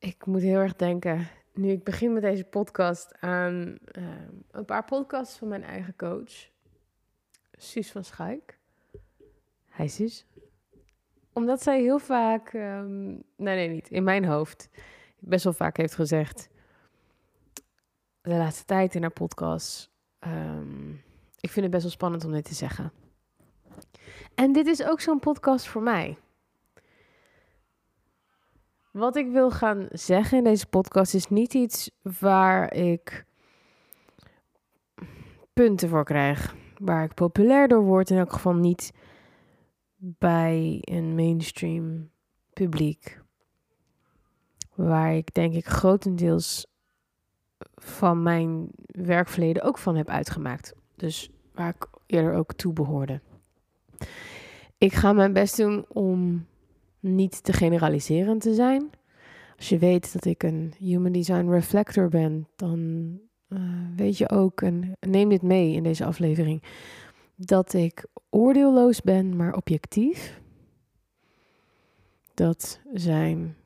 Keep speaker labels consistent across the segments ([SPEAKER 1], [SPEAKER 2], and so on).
[SPEAKER 1] Ik moet heel erg denken, nu ik begin met deze podcast, aan ehm, een paar podcasts van mijn eigen coach, Suus van Schuik. Hij Suus. Omdat zij heel vaak, ehm, nee nee niet, in mijn hoofd, best wel vaak heeft gezegd, de laatste tijd in haar podcast, ehm, ik vind het best wel spannend om dit te zeggen. En dit is ook zo'n podcast voor mij. Wat ik wil gaan zeggen in deze podcast is niet iets waar ik punten voor krijg. Waar ik populair door word. In elk geval niet bij een mainstream publiek. Waar ik denk ik grotendeels van mijn werkverleden ook van heb uitgemaakt. Dus waar ik eerder ook toe behoorde. Ik ga mijn best doen om niet te generaliserend te zijn. Als je weet dat ik een Human Design Reflector ben, dan uh, weet je ook, en neem dit mee in deze aflevering, dat ik oordeelloos ben, maar objectief. Dat zijn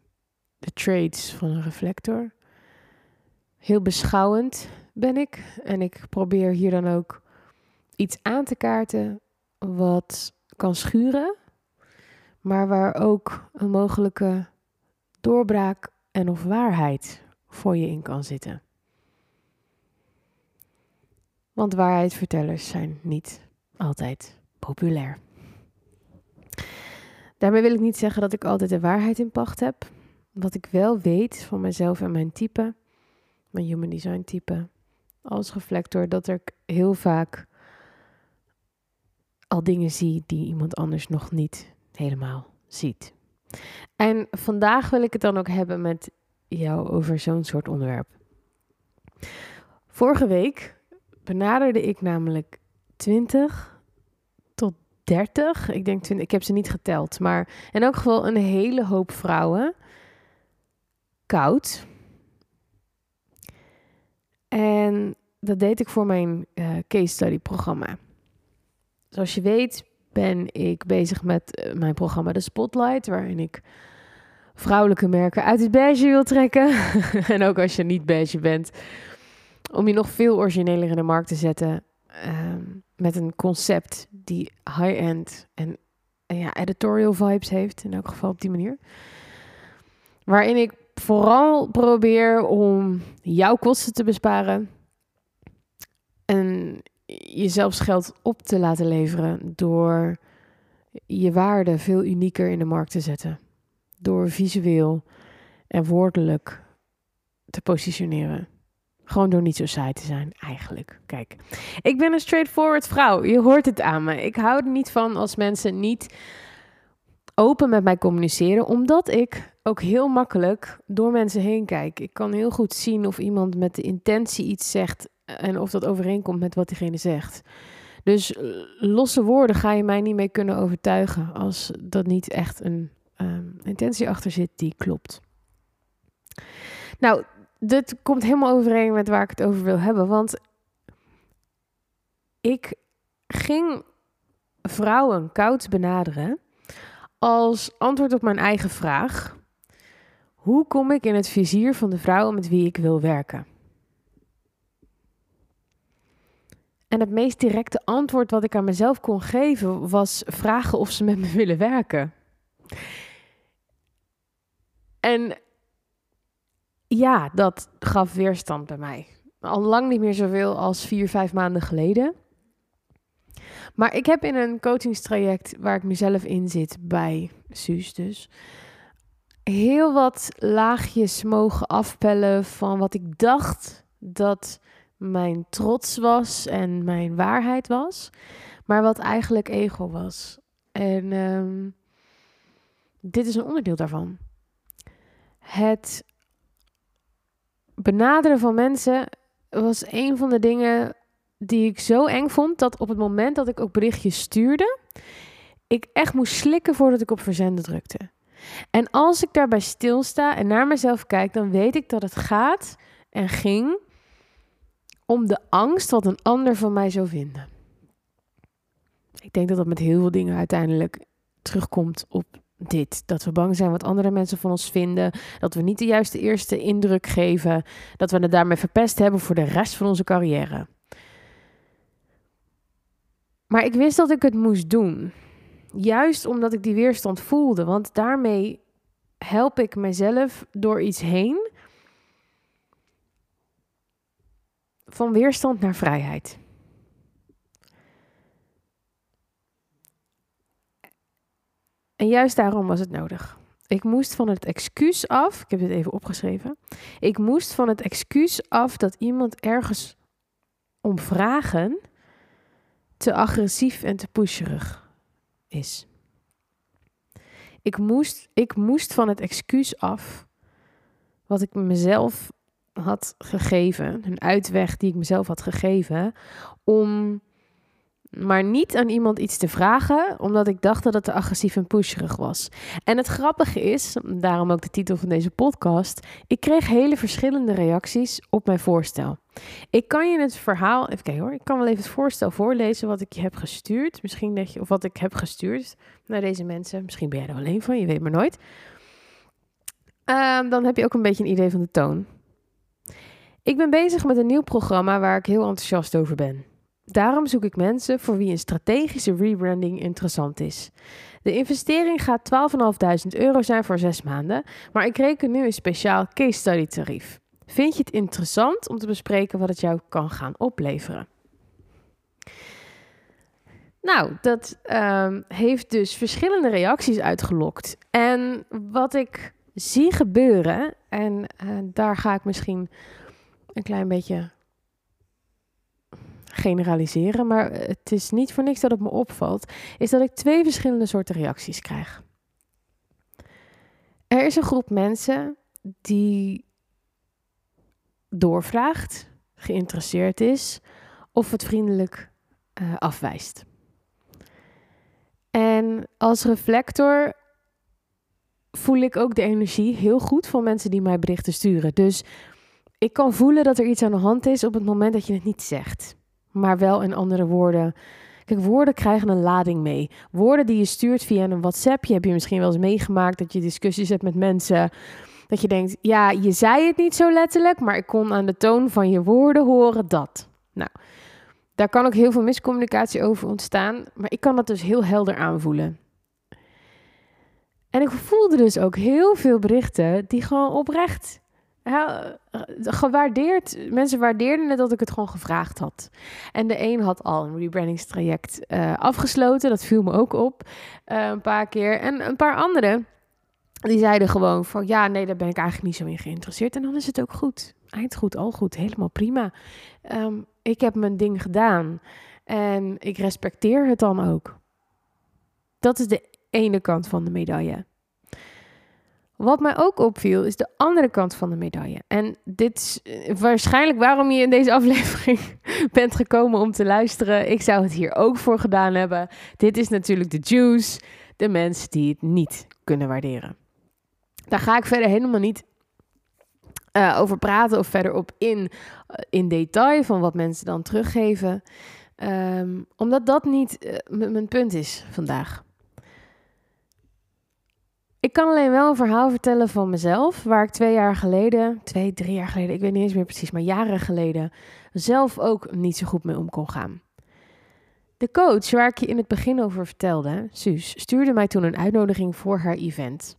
[SPEAKER 1] de traits van een reflector. Heel beschouwend ben ik en ik probeer hier dan ook iets aan te kaarten wat kan schuren, maar waar ook een mogelijke doorbraak en of waarheid voor je in kan zitten. Want waarheidvertellers zijn niet altijd populair. Daarmee wil ik niet zeggen dat ik altijd de waarheid in pacht heb. Wat ik wel weet van mezelf en mijn type, mijn human design type, als reflector, dat ik heel vaak al dingen zie die iemand anders nog niet helemaal ziet. En vandaag wil ik het dan ook hebben met jou over zo'n soort onderwerp. Vorige week benaderde ik namelijk 20 tot 30, ik denk 20, ik heb ze niet geteld, maar in elk geval een hele hoop vrouwen. Koud. En dat deed ik voor mijn uh, case study programma. Zoals je weet ben ik bezig met eh, mijn programma The Spotlight, waarin ik vrouwelijke merken uit het beige wil trekken. en ook als je niet beige bent, om je nog veel origineler in de markt te zetten. Ehm, met een concept die high-end en, en ja, editorial vibes heeft, in elk geval op die manier. Waarin ik vooral probeer om jouw kosten te besparen. Jezelf geld op te laten leveren door je waarde veel unieker in de markt te zetten. Door visueel en woordelijk te positioneren. Gewoon door niet zo saai te zijn, eigenlijk. Kijk, ik ben een straightforward vrouw. Je hoort het aan me. Ik hou er niet van als mensen niet open met mij communiceren, omdat ik ook heel makkelijk door mensen heen kijk. Ik kan heel goed zien of iemand met de intentie iets zegt en of dat overeenkomt met wat diegene zegt. Dus eh, losse woorden ga je mij niet mee kunnen overtuigen als dat niet echt een um, intentie achter zit die klopt. Nou, dit komt helemaal overeen met waar ik het over wil hebben, want ik ging vrouwen koud benaderen als antwoord op mijn eigen vraag: hoe kom ik in het vizier van de vrouwen met wie ik wil werken? En het meest directe antwoord wat ik aan mezelf kon geven was vragen of ze met me willen werken. En ja, dat gaf weerstand bij mij. Al lang niet meer zoveel als vier, vijf maanden geleden. Maar ik heb in een coachingstraject waar ik mezelf in zit, bij Suus dus, heel wat laagjes mogen afpellen van wat ik dacht dat mijn trots was en mijn waarheid was, maar wat eigenlijk ego was. En ehm, dit is een onderdeel daarvan. Het benaderen van mensen was een van de dingen die ik zo eng vond dat op het moment dat ik ook berichtjes stuurde, ik echt moest slikken voordat ik op verzenden drukte. En als ik daarbij stilsta en naar mezelf kijk, dan weet ik dat het gaat en ging om de angst wat een ander van mij zou vinden. Ik denk dat dat met heel veel dingen uiteindelijk terugkomt op dit. Dat we bang zijn wat andere mensen van ons vinden. Dat we niet de juiste eerste indruk geven. Dat we het daarmee verpest hebben voor de rest van onze carrière. Maar ik wist dat ik het moest doen. Juist omdat ik die weerstand voelde. Want daarmee help ik mezelf door iets heen. Van weerstand naar vrijheid. En juist daarom was het nodig. Ik moest van het excuus af, ik heb dit even opgeschreven. Ik moest van het excuus af dat iemand ergens om vragen te agressief en te pusherig is. Ik moest, ik moest van het excuus af wat ik mezelf had gegeven, een uitweg die ik mezelf had gegeven, om maar niet aan iemand iets te vragen, omdat ik dacht dat het te agressief en pusherig was. En het grappige is, daarom ook de titel van deze podcast, ik kreeg hele verschillende reacties op mijn voorstel. Ik kan je het verhaal, even kijken hoor, ik kan wel even het voorstel voorlezen wat ik je heb gestuurd. Misschien dat je, of wat ik heb gestuurd naar deze mensen. Misschien ben jij er alleen van, je weet maar nooit. Ehm, dan heb je ook een beetje een idee van de toon. Ik ben bezig met een nieuw programma waar ik heel enthousiast over ben. Daarom zoek ik mensen voor wie een strategische rebranding interessant is. De investering gaat 12.500 euro zijn voor zes maanden, maar ik reken nu een speciaal case study tarief. Vind je het interessant om te bespreken wat het jou kan gaan opleveren? Nou, dat um, heeft dus verschillende reacties uitgelokt. En wat ik zie gebeuren, en uh, daar ga ik misschien een klein beetje generaliseren, maar het is niet voor niks dat het me opvalt, is dat ik twee verschillende soorten reacties krijg. Er is een groep mensen die doorvraagt, geïnteresseerd is of het vriendelijk uh, afwijst. En als reflector voel ik ook de energie heel goed van mensen die mij berichten sturen. Dus ik kan voelen dat er iets aan de hand is op het moment dat je het niet zegt maar wel in andere woorden. Kijk, woorden krijgen een lading mee. Woorden die je stuurt via een WhatsApp. Je heb je misschien wel eens meegemaakt dat je discussies hebt met mensen. Dat je denkt, ja, je zei het niet zo letterlijk, maar ik kon aan de toon van je woorden horen dat. Nou, daar kan ook heel veel miscommunicatie over ontstaan, maar ik kan dat dus heel helder aanvoelen. En ik voelde dus ook heel veel berichten die gewoon oprecht eh, gewaardeerd. Mensen waardeerden het dat ik het gewoon gevraagd had. En de een had al een rebrandingstraject uh, afgesloten. Dat viel me ook op uh, een paar keer. En een paar anderen die zeiden gewoon van ja, nee, daar ben ik eigenlijk niet zo in geïnteresseerd. En dan is het ook goed. Eindgoed, al goed, helemaal prima. Um, ik heb mijn ding gedaan en ik respecteer het dan ook. Dat is de ene kant van de medaille. Wat mij ook opviel, is de andere kant van de medaille. En dit is eh, waarschijnlijk waarom je in deze aflevering bent gekomen om te luisteren. Ik zou het hier ook voor gedaan hebben. Dit is natuurlijk de juice, de mensen die het niet kunnen waarderen. Daar ga ik verder helemaal niet uh, over praten of verder op in, uh, in detail van wat mensen dan teruggeven. Um, omdat dat niet mijn punt is vandaag. Ik kan alleen wel een verhaal vertellen van mezelf, waar ik twee jaar geleden, twee, drie jaar geleden, ik weet niet eens meer precies, maar jaren geleden, zelf ook niet zo goed mee om kon gaan. De coach waar ik je in het begin over vertelde, Suus, stuurde mij toen een uitnodiging voor haar event.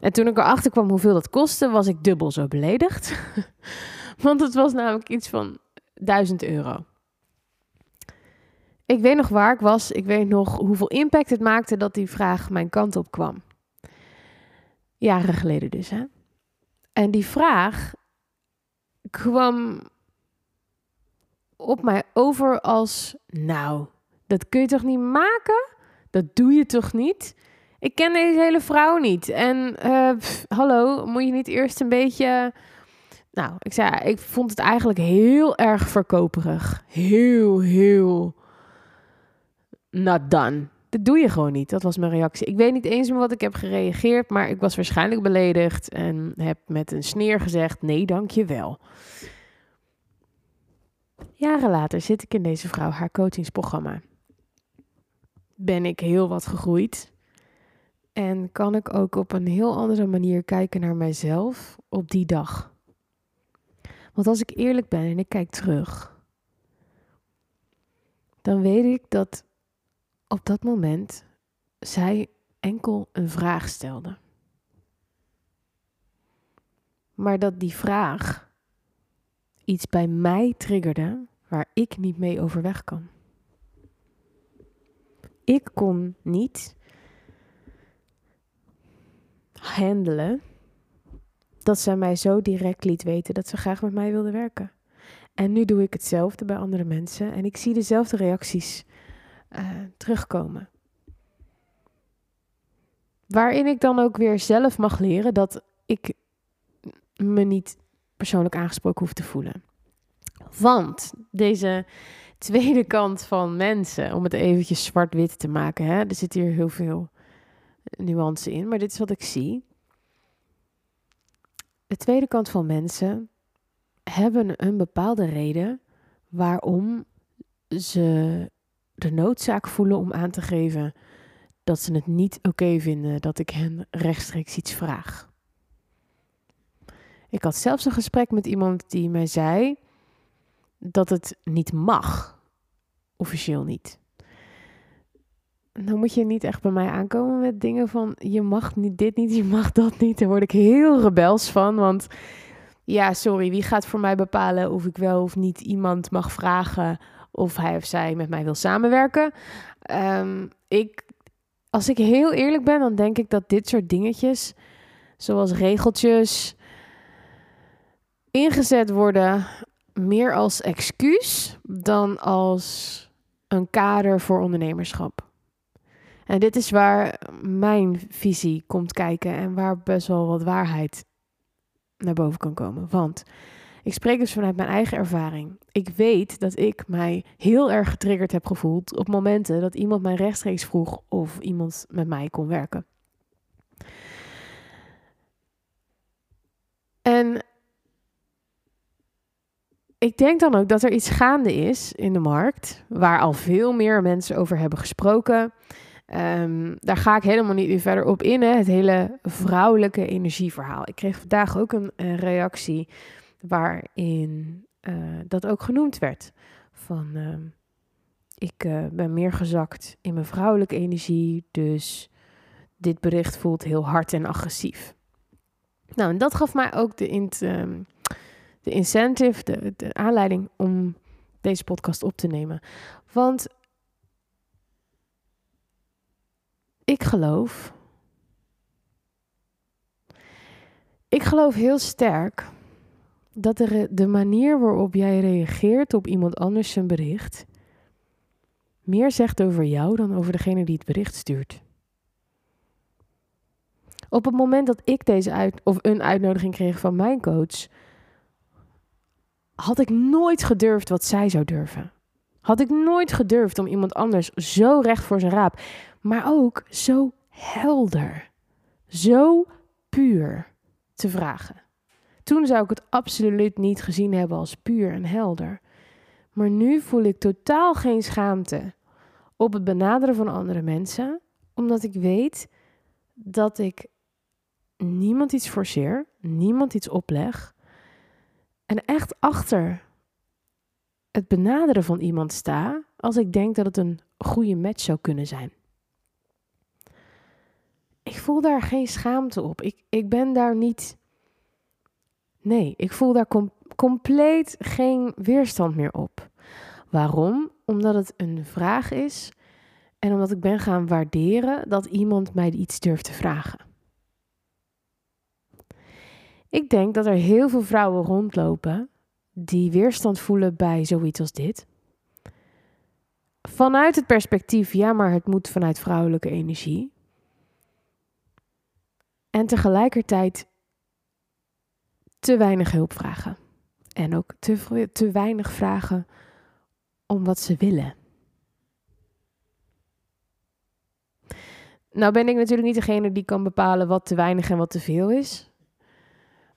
[SPEAKER 1] En toen ik erachter kwam hoeveel dat kostte, was ik dubbel zo beledigd. Want het was namelijk iets van 1000 euro. Ik weet nog waar ik was. Ik weet nog hoeveel impact het maakte dat die vraag mijn kant op kwam. Jaren geleden dus, hè. En die vraag kwam op mij over als, nou, dat kun je toch niet maken? Dat doe je toch niet? Ik ken deze hele vrouw niet. En uh, hallo, moet je niet eerst een beetje. Nou, ik zei, ik vond het eigenlijk heel erg verkoperig. Heel, heel. Not done. Dat doe je gewoon niet. Dat was mijn reactie. Ik weet niet eens meer wat ik heb gereageerd, maar ik was waarschijnlijk beledigd en heb met een sneer gezegd: nee, dank je wel. Jaren later zit ik in deze vrouw haar coachingsprogramma. Ben ik heel wat gegroeid. En kan ik ook op een heel andere manier kijken naar mijzelf op die dag. Want als ik eerlijk ben en ik kijk terug, dan weet ik dat op dat moment zij enkel een vraag stelde. Maar dat die vraag iets bij mij triggerde waar ik niet mee overweg kan. Ik kon niet handelen dat zij mij zo direct liet weten dat ze graag met mij wilde werken. En nu doe ik hetzelfde bij andere mensen en ik zie dezelfde reacties uh, terugkomen. Waarin ik dan ook weer zelf mag leren dat ik me niet persoonlijk aangesproken hoef te voelen. Want deze tweede kant van mensen, om het eventjes zwart-wit te maken, hè, er zit hier heel veel nuance in, maar dit is wat ik zie. De tweede kant van mensen hebben een bepaalde reden waarom ze de noodzaak voelen om aan te geven dat ze het niet oké vinden dat ik hen rechtstreeks iets vraag. Ik had zelfs een gesprek met iemand die mij zei dat het niet mag, officieel niet. Dan moet je niet echt bij mij aankomen met dingen van je mag niet dit niet, je mag dat niet. Daar word ik heel rebels van, want ja, sorry, wie gaat voor mij bepalen of ik wel of niet iemand mag vragen of hij of zij met mij wil samenwerken? Ehm, ik, als ik heel eerlijk ben, dan denk ik dat dit soort dingetjes, zoals regeltjes, ingezet worden meer als excuus dan als een kader voor ondernemerschap. En dit is waar mijn visie komt kijken en waar best wel wat waarheid naar boven kan komen. Want ik spreek dus vanuit mijn eigen ervaring. Ik weet dat ik mij heel erg getriggerd heb gevoeld op momenten dat iemand mij rechtstreeks vroeg of iemand met mij kon werken. En ik denk dan ook dat er iets gaande is in de markt, waar al veel meer mensen over hebben gesproken. Um, daar ga ik helemaal niet verder op in, hè. het hele vrouwelijke energieverhaal. Ik kreeg vandaag ook een reactie waarin uh, dat ook genoemd werd. Van, uh, ik uh, ben meer gezakt in mijn vrouwelijke energie, dus dit bericht voelt heel hard en agressief. Nou, en dat gaf mij ook de, int, um, de incentive, de aanleiding om deze podcast op te nemen. Want ik geloof. Ik geloof heel sterk dat de, de manier waarop jij reageert op iemand anders zijn bericht meer zegt over jou dan over degene die het bericht stuurt. Op het moment dat ik deze uit, of een uitnodiging kreeg van mijn coach, had ik nooit gedurfd wat zij zou durven. Had ik nooit gedurfd om iemand anders zo recht voor zijn raap, maar ook zo helder, zo puur te vragen. Toen zou ik het absoluut niet gezien hebben als puur en helder. Maar nu voel ik totaal geen schaamte op het benaderen van andere mensen, omdat ik weet dat ik niemand iets forceer, niemand iets opleg en echt achter het benaderen van iemand sta als ik denk dat het een goede match zou kunnen zijn. Ik voel daar geen schaamte op. Ik, ik ben daar niet. Nee, ik voel daar compleet geen weerstand meer op. Waarom? Omdat het een vraag is en omdat ik ben gaan waarderen dat iemand mij iets durft te vragen. Ik denk dat er heel veel vrouwen rondlopen die weerstand voelen bij zoiets als dit. Vanuit het perspectief, ja, maar het moet vanuit vrouwelijke energie. En tegelijkertijd te weinig hulp vragen. En ook te, te weinig vragen om wat ze willen. Nou ben ik natuurlijk niet degene die kan bepalen wat te weinig en wat te veel is.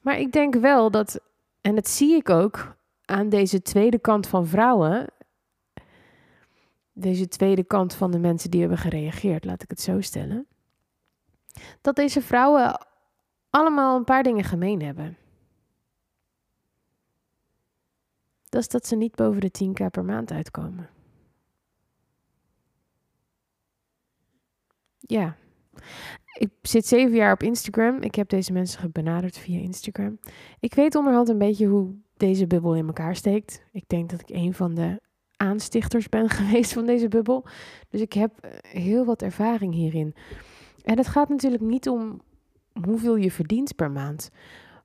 [SPEAKER 1] Maar ik denk wel dat, en dat zie ik ook aan deze tweede kant van vrouwen, deze tweede kant van de mensen die hebben gereageerd, laat ik het zo stellen. dat deze vrouwen allemaal een paar dingen gemeen hebben. Dat is dat ze niet boven de 10k per maand uitkomen. Ja. Ik zit zeven jaar op Instagram. Ik heb deze mensen benaderd via Instagram. Ik weet onderhand een beetje hoe deze bubbel in elkaar steekt. Ik denk dat ik een van de aanstichters ben geweest van deze bubbel. Dus ik heb eh, heel wat ervaring hierin. En het gaat natuurlijk niet om hoeveel je verdient per maand.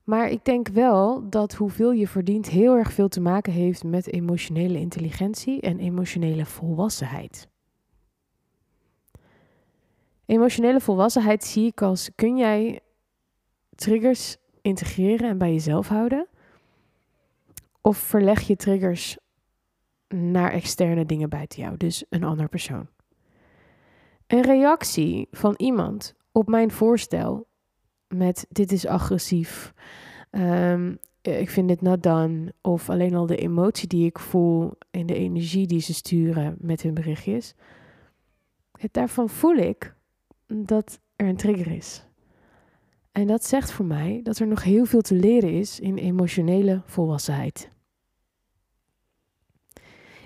[SPEAKER 1] Maar ik denk wel dat hoeveel je verdient heel erg veel te maken heeft met emotionele intelligentie en emotionele volwassenheid. Emotionele volwassenheid zie ik als kun jij triggers integreren en bij jezelf houden? Of verleg je triggers naar externe dingen buiten jou, dus een ander persoon? Een reactie van iemand op mijn voorstel met dit is agressief, ehm, ik vind dit not done, of alleen al de emotie die ik voel en de energie die ze sturen met hun berichtjes, daarvan voel ik dat er een trigger is. En dat zegt voor mij dat er nog heel veel te leren is in emotionele volwassenheid.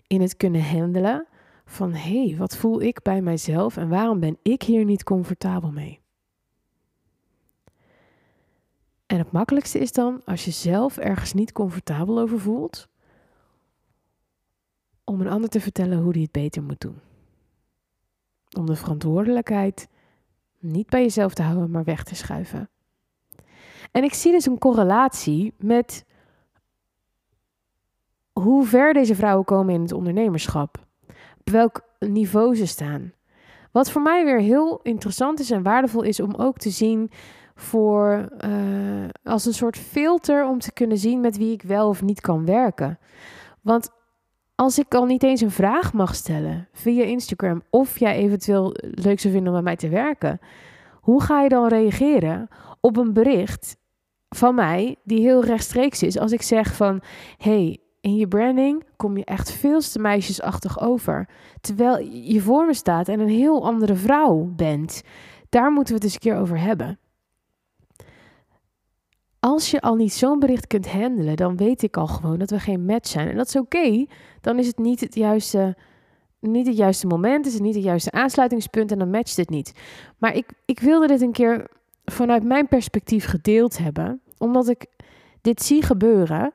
[SPEAKER 1] In het kunnen handelen van hé, hey, wat voel ik bij mijzelf en waarom ben ik hier niet comfortabel mee? En het makkelijkste is dan als je zelf ergens niet comfortabel over voelt, om een ander te vertellen hoe die het beter moet doen. Om de verantwoordelijkheid niet bij jezelf te houden, maar weg te schuiven. En ik zie dus een correlatie met hoe ver deze vrouwen komen in het ondernemerschap. Op welk niveau ze staan. Wat voor mij weer heel interessant is en waardevol is om ook te zien voor uh, als een soort filter om te kunnen zien met wie ik wel of niet kan werken. Want als ik al niet eens een vraag mag stellen via Instagram of jij eventueel leuk zou vinden om met mij te werken, hoe ga je dan reageren op een bericht van mij die heel rechtstreeks is als ik zeg van hey, in je branding kom je echt veel te meisjesachtig over, terwijl je voor me staat en een heel andere vrouw bent. Daar moeten we het eens een keer over hebben. Als je al niet zo'n bericht kunt handelen, dan weet ik al gewoon dat we geen match zijn. En dat is oké. Dan is het niet het juiste, niet het juiste moment, is het niet het juiste aansluitingspunt en dan matcht het niet. Maar ik, ik wilde dit een keer vanuit mijn perspectief gedeeld hebben, omdat ik dit zie gebeuren.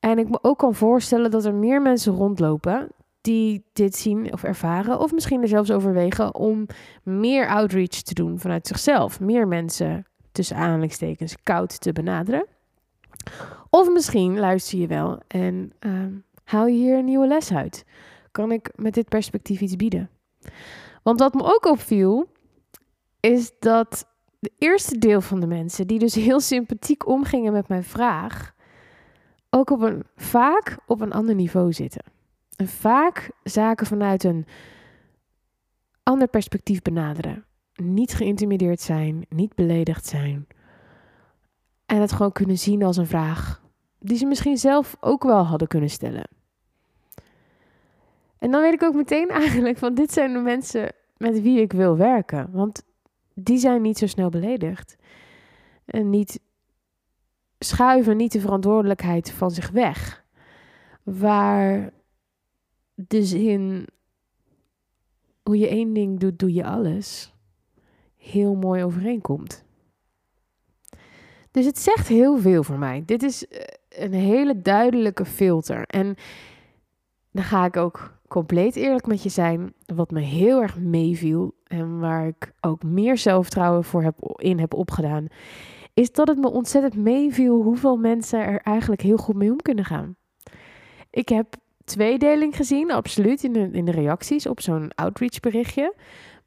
[SPEAKER 1] En ik me ook kan voorstellen dat er meer mensen rondlopen die dit zien of ervaren, of misschien er zelfs overwegen om meer outreach te doen vanuit zichzelf. Meer mensen tussen aanhalingstekens koud te benaderen. Of misschien luister je wel en uh, haal je hier een nieuwe les uit. Kan ik met dit perspectief iets bieden? Want wat me ook opviel, is dat de eerste deel van de mensen, die dus heel sympathiek omgingen met mijn vraag, ook op een, vaak op een ander niveau zitten. En vaak zaken vanuit een ander perspectief benaderen niet geïntimideerd zijn, niet beledigd zijn. En het gewoon kunnen zien als een vraag die ze misschien zelf ook wel hadden kunnen stellen. En dan weet ik ook meteen eigenlijk van dit zijn de mensen met wie ik wil werken. Want die zijn niet zo snel beledigd. En niet schuiven niet de verantwoordelijkheid van zich weg. Waar de zin hoe je één ding doet, doe je alles heel mooi overeenkomt. Dus het zegt heel veel voor mij. Dit is eh, een hele duidelijke filter. En dan ga ik ook compleet eerlijk met je zijn. Wat me heel erg meeviel en waar ik ook meer zelfvertrouwen voor heb, in heb opgedaan, is dat het me ontzettend meeviel hoeveel mensen er eigenlijk heel goed mee om kunnen gaan. Ik heb tweedeling gezien, absoluut, in de, in de reacties op zo'n outreach berichtje.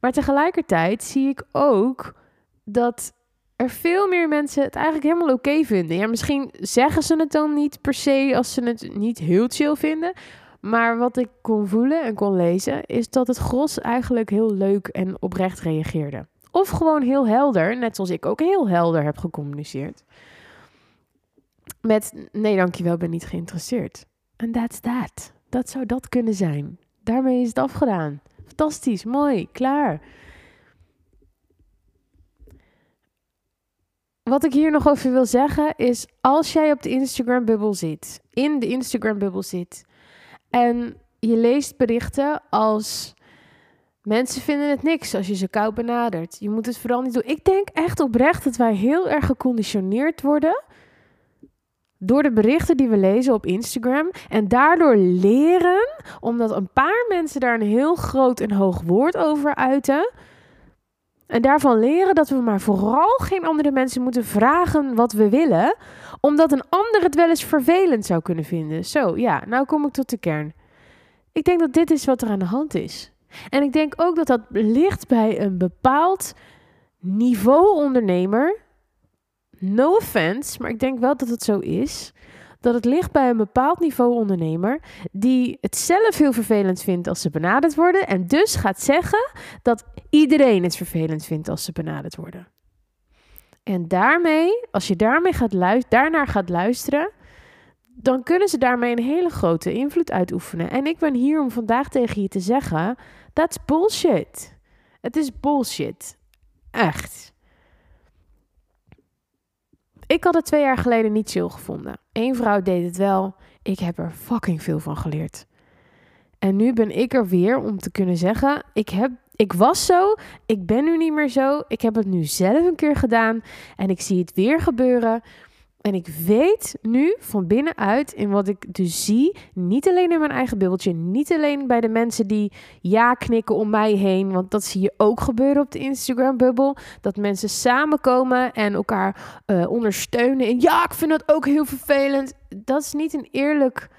[SPEAKER 1] Maar tegelijkertijd zie ik ook dat er veel meer mensen het eigenlijk helemaal oké vinden. Ja, misschien zeggen ze het dan niet per se als ze het niet heel chill vinden. Maar wat ik kon voelen en kon lezen, is dat het gros eigenlijk heel leuk en oprecht reageerde. Of gewoon heel helder, net zoals ik ook heel helder heb gecommuniceerd. Met nee, dankjewel, ben niet geïnteresseerd. En that's that. Dat zou dat kunnen zijn. Daarmee is het afgedaan. Fantastisch, mooi, klaar. wat ik hier nog over wil zeggen is: als jij op de Instagram-bubbel zit, in de Instagram-bubbel zit, en je leest berichten als. Mensen vinden het niks als je ze koud benadert. Je moet het vooral niet doen. Ik denk echt oprecht dat wij heel erg geconditioneerd worden door de berichten die we lezen op Instagram en daardoor leren, omdat een paar mensen daar een heel groot en hoog woord over uiten. En daarvan leren dat we maar vooral geen andere mensen moeten vragen wat we willen, omdat een ander het wel eens vervelend zou kunnen vinden. Zo, ja, nou kom ik tot de kern. Ik denk dat dit is wat er aan de hand is. En ik denk ook dat dat ligt bij een bepaald niveau ondernemer no offense, maar ik denk wel dat het zo is. Dat het ligt bij een bepaald niveau ondernemer die het zelf heel vervelend vindt als ze benaderd worden. En dus gaat zeggen dat iedereen het vervelend vindt als ze benaderd worden. En daarmee, als je daarmee gaat luisteren, daarnaar gaat luisteren, dan kunnen ze daarmee een hele grote invloed uitoefenen. En ik ben hier om vandaag tegen je te zeggen: that's bullshit. Het is bullshit. Echt. Ik had het twee jaar geleden niet chill gevonden. Eén vrouw deed het wel. Ik heb er fucking veel van geleerd. En nu ben ik er weer om te kunnen zeggen: ik, heb, ik was zo, ik ben nu niet meer zo. Ik heb het nu zelf een keer gedaan en ik zie het weer gebeuren. En ik weet nu van binnenuit in wat ik dus zie, niet alleen in mijn eigen bubbeltje, niet alleen bij de mensen die ja knikken om mij heen, want dat zie je ook gebeuren op de Instagram-bubbel, dat mensen samenkomen en elkaar uh, ondersteunen. En ja, ik vind dat ook heel vervelend. Dat is niet een eerlijk,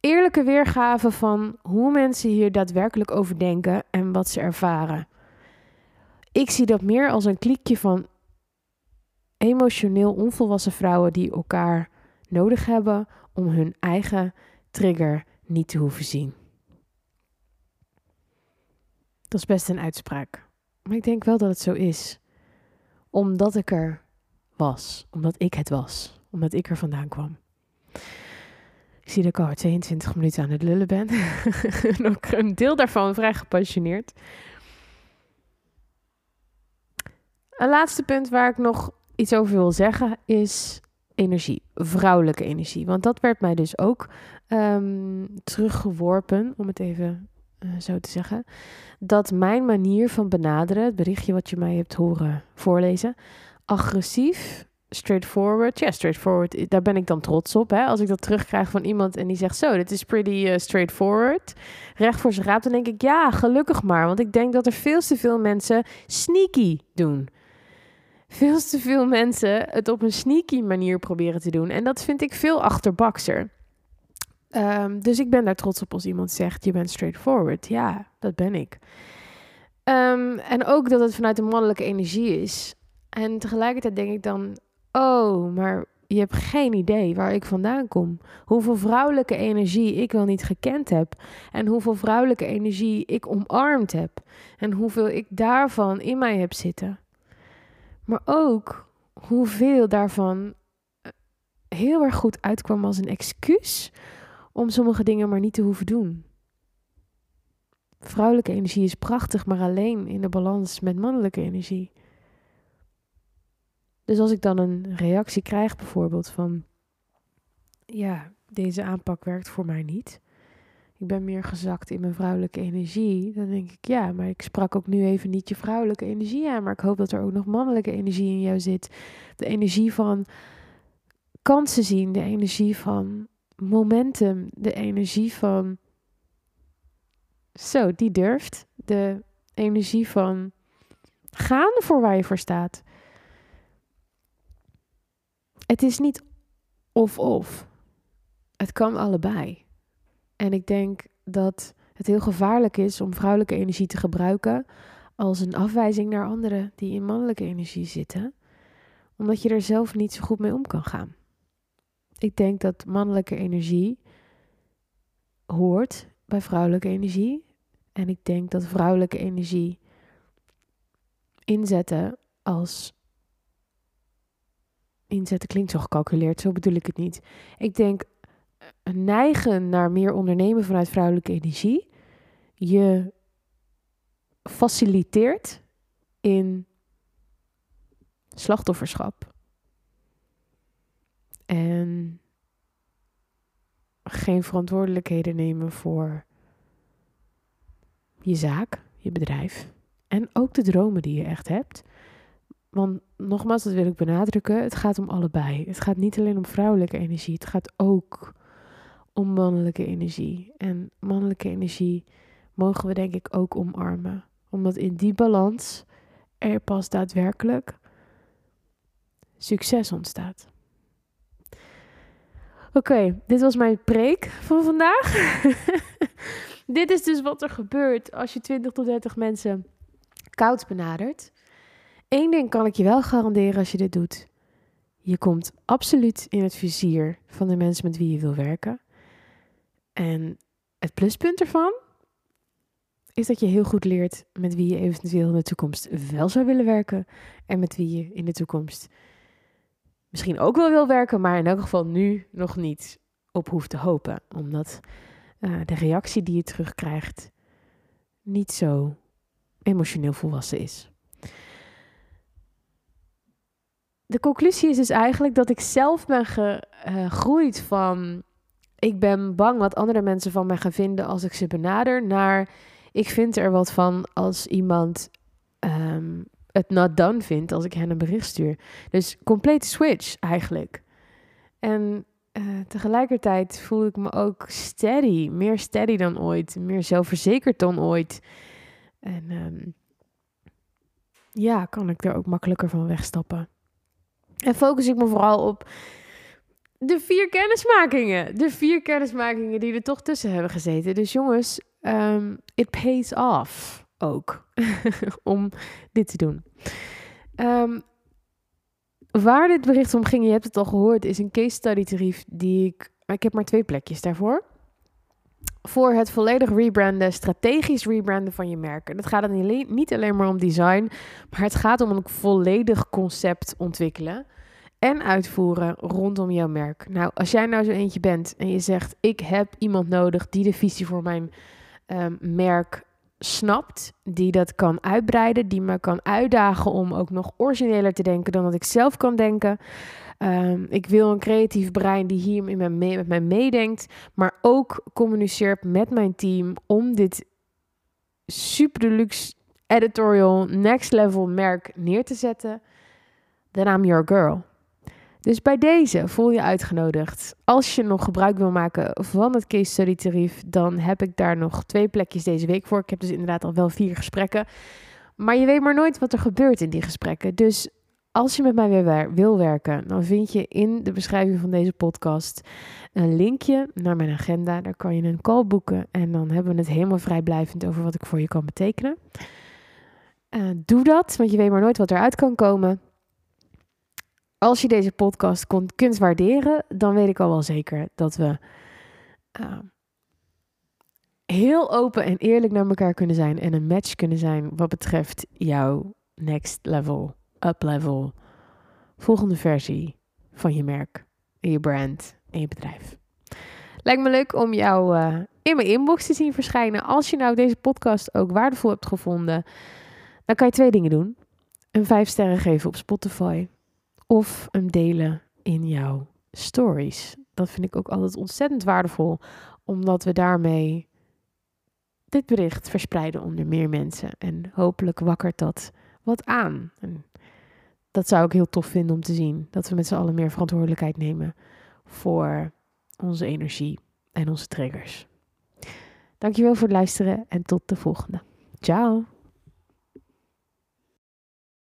[SPEAKER 1] eerlijke weergave van hoe mensen hier daadwerkelijk over denken en wat ze ervaren. Ik zie dat meer als een kliekje van emotioneel onvolwassen vrouwen die elkaar nodig hebben om hun eigen trigger niet te hoeven zien. Dat is best een uitspraak. Maar ik denk wel dat het zo is. Omdat ik er was. Omdat ik het was. Omdat ik er vandaan kwam. Ik zie dat ik al 22 minuten aan het lullen ben. Ook een deel daarvan vrij gepassioneerd. Een laatste punt waar ik nog iets over wil zeggen is energie, vrouwelijke energie. Want dat werd mij dus ook um, teruggeworpen, om het even uh, zo te zeggen. Dat mijn manier van benaderen, het berichtje wat je mij hebt horen voorlezen, agressief, straightforward. Ja, straightforward, daar ben ik dan trots op. Hè? Als ik dat terugkrijg van iemand en die zegt zo, dit is pretty uh, straightforward. Recht voor zijn raap, dan denk ik ja, gelukkig maar. Want ik denk dat er veel te veel mensen sneaky doen veel te veel mensen het op een sneaky manier proberen te doen. En dat vind ik veel achterbakser. Um, dus ik ben daar trots op als iemand zegt: Je bent straightforward. Ja, dat ben ik. Um, en ook dat het vanuit de mannelijke energie is. En tegelijkertijd denk ik dan: Oh, maar je hebt geen idee waar ik vandaan kom. Hoeveel vrouwelijke energie ik wel niet gekend heb. En hoeveel vrouwelijke energie ik omarmd heb. En hoeveel ik daarvan in mij heb zitten. Maar ook hoeveel daarvan eh, heel erg goed uitkwam als een excuus om sommige dingen maar niet te hoeven doen. Vrouwelijke energie is prachtig, maar alleen in de balans met mannelijke energie. Dus als ik dan een reactie krijg, bijvoorbeeld van: Ja, deze aanpak werkt voor mij niet ik ben meer gezakt in mijn vrouwelijke energie. Dan denk ik, ja, maar ik sprak ook nu even niet je vrouwelijke energie aan. Maar ik hoop dat er ook nog mannelijke energie in jou zit. De energie van kansen zien, de energie van momentum, de energie van. Zo, die durft. De energie van gaan voor waar je voor staat. Het is niet of-of. Het kan allebei. En ik denk dat het heel gevaarlijk is om vrouwelijke energie te gebruiken als een afwijzing naar anderen die in mannelijke energie zitten, omdat je er zelf niet zo goed mee om kan gaan. Ik denk dat mannelijke energie hoort bij vrouwelijke energie. En ik denk dat vrouwelijke energie inzetten als. Inzetten klinkt zo gecalculeerd, zo bedoel ik het niet. Ik denk neigen naar meer ondernemen vanuit vrouwelijke energie je faciliteert in slachtofferschap. En geen verantwoordelijkheden nemen voor je zaak, je bedrijf. En ook de dromen die je echt hebt. Want nogmaals, dat wil ik benadrukken, het gaat om allebei. Het gaat niet alleen om vrouwelijke energie, het gaat ook om mannelijke energie. En mannelijke energie mogen we denk ik ook omarmen. Omdat in die balans er pas daadwerkelijk succes ontstaat. Oké, dit was mijn preek van vandaag. dit is dus wat er gebeurt als je 20 tot 30 mensen koud benadert. Eén ding kan ik je wel garanderen als je dit doet. Je komt absoluut in het vizier van de mensen met wie je wil werken. En het pluspunt ervan is dat je heel goed leert met wie je eventueel in de toekomst wel zou willen werken en met wie je in de toekomst misschien ook wel wil werken, maar in elk geval nu nog niet op hoeft te hopen, omdat uh, de reactie die je terugkrijgt niet zo emotioneel volwassen is. De conclusie is dus eigenlijk dat ik zelf ben gegroeid van ik ben bang wat andere mensen van mij gaan vinden als ik ze benader, naar ik vind er wat van als iemand um, het not done vindt als ik hen een bericht stuur. Dus complete switch eigenlijk. En uh, tegelijkertijd voel ik me ook steady, meer steady dan ooit, meer zelfverzekerd dan ooit. En um, ja, kan ik er ook makkelijker van wegstappen. En focus ik me vooral op de vier kennismakingen. De vier kennismakingen die er toch tussen hebben gezeten. Dus jongens, um, it pays off ook om dit te doen. Um, waar dit bericht om ging, je hebt het al gehoord, is een case study tarief die ik... Ik heb maar twee plekjes daarvoor. Voor het volledig rebranden, strategisch rebranden van je merk. En het gaat dan niet alleen maar om design, maar het gaat om een volledig concept ontwikkelen en uitvoeren rondom jouw merk. Nou, als jij nou zo eentje bent en je zegt: Ik heb iemand nodig die de visie voor mijn um, merk snapt, die dat kan uitbreiden, die me kan uitdagen om ook nog origineler te denken dan dat ik zelf kan denken. Um, ik wil een creatief brein die hier met mij meedenkt, maar ook communiceert met mijn team om dit super deluxe editorial next level merk neer te zetten. Then I'm your girl. Dus bij deze voel je uitgenodigd. Als je nog gebruik wil maken van het case study tarief, dan heb ik daar nog twee plekjes deze week voor. Ik heb dus inderdaad al wel vier gesprekken. Maar je weet maar nooit wat er gebeurt in die gesprekken. Dus als je met mij weer wil werken, dan vind je in de beschrijving van deze podcast een linkje naar mijn agenda. Daar kan je een call boeken en dan hebben we het helemaal vrijblijvend over wat ik voor je kan betekenen. Uh, doe dat, want je weet maar nooit wat eruit kan komen als je deze podcast kon, kunt waarderen, dan weet ik al wel zeker dat we uh, heel open en eerlijk naar elkaar kunnen zijn en een match kunnen zijn wat betreft jouw next level, up level, volgende versie van je merk, en je brand en je bedrijf. Lijkt me leuk om jou uh, in mijn inbox te zien verschijnen. Als je nou deze podcast ook waardevol hebt gevonden, dan kan je twee dingen doen. Een vijf sterren geven op Spotify of hem delen in jouw stories. Dat vind ik ook altijd ontzettend waardevol, omdat we daarmee dit bericht verspreiden onder meer mensen. En hopelijk wakkert dat wat aan. Dat zou ik heel tof vinden om te zien. Dat we met z'n allen meer verantwoordelijkheid nemen voor onze energie en onze triggers. Dankjewel voor het luisteren en tot de volgende. Ciao!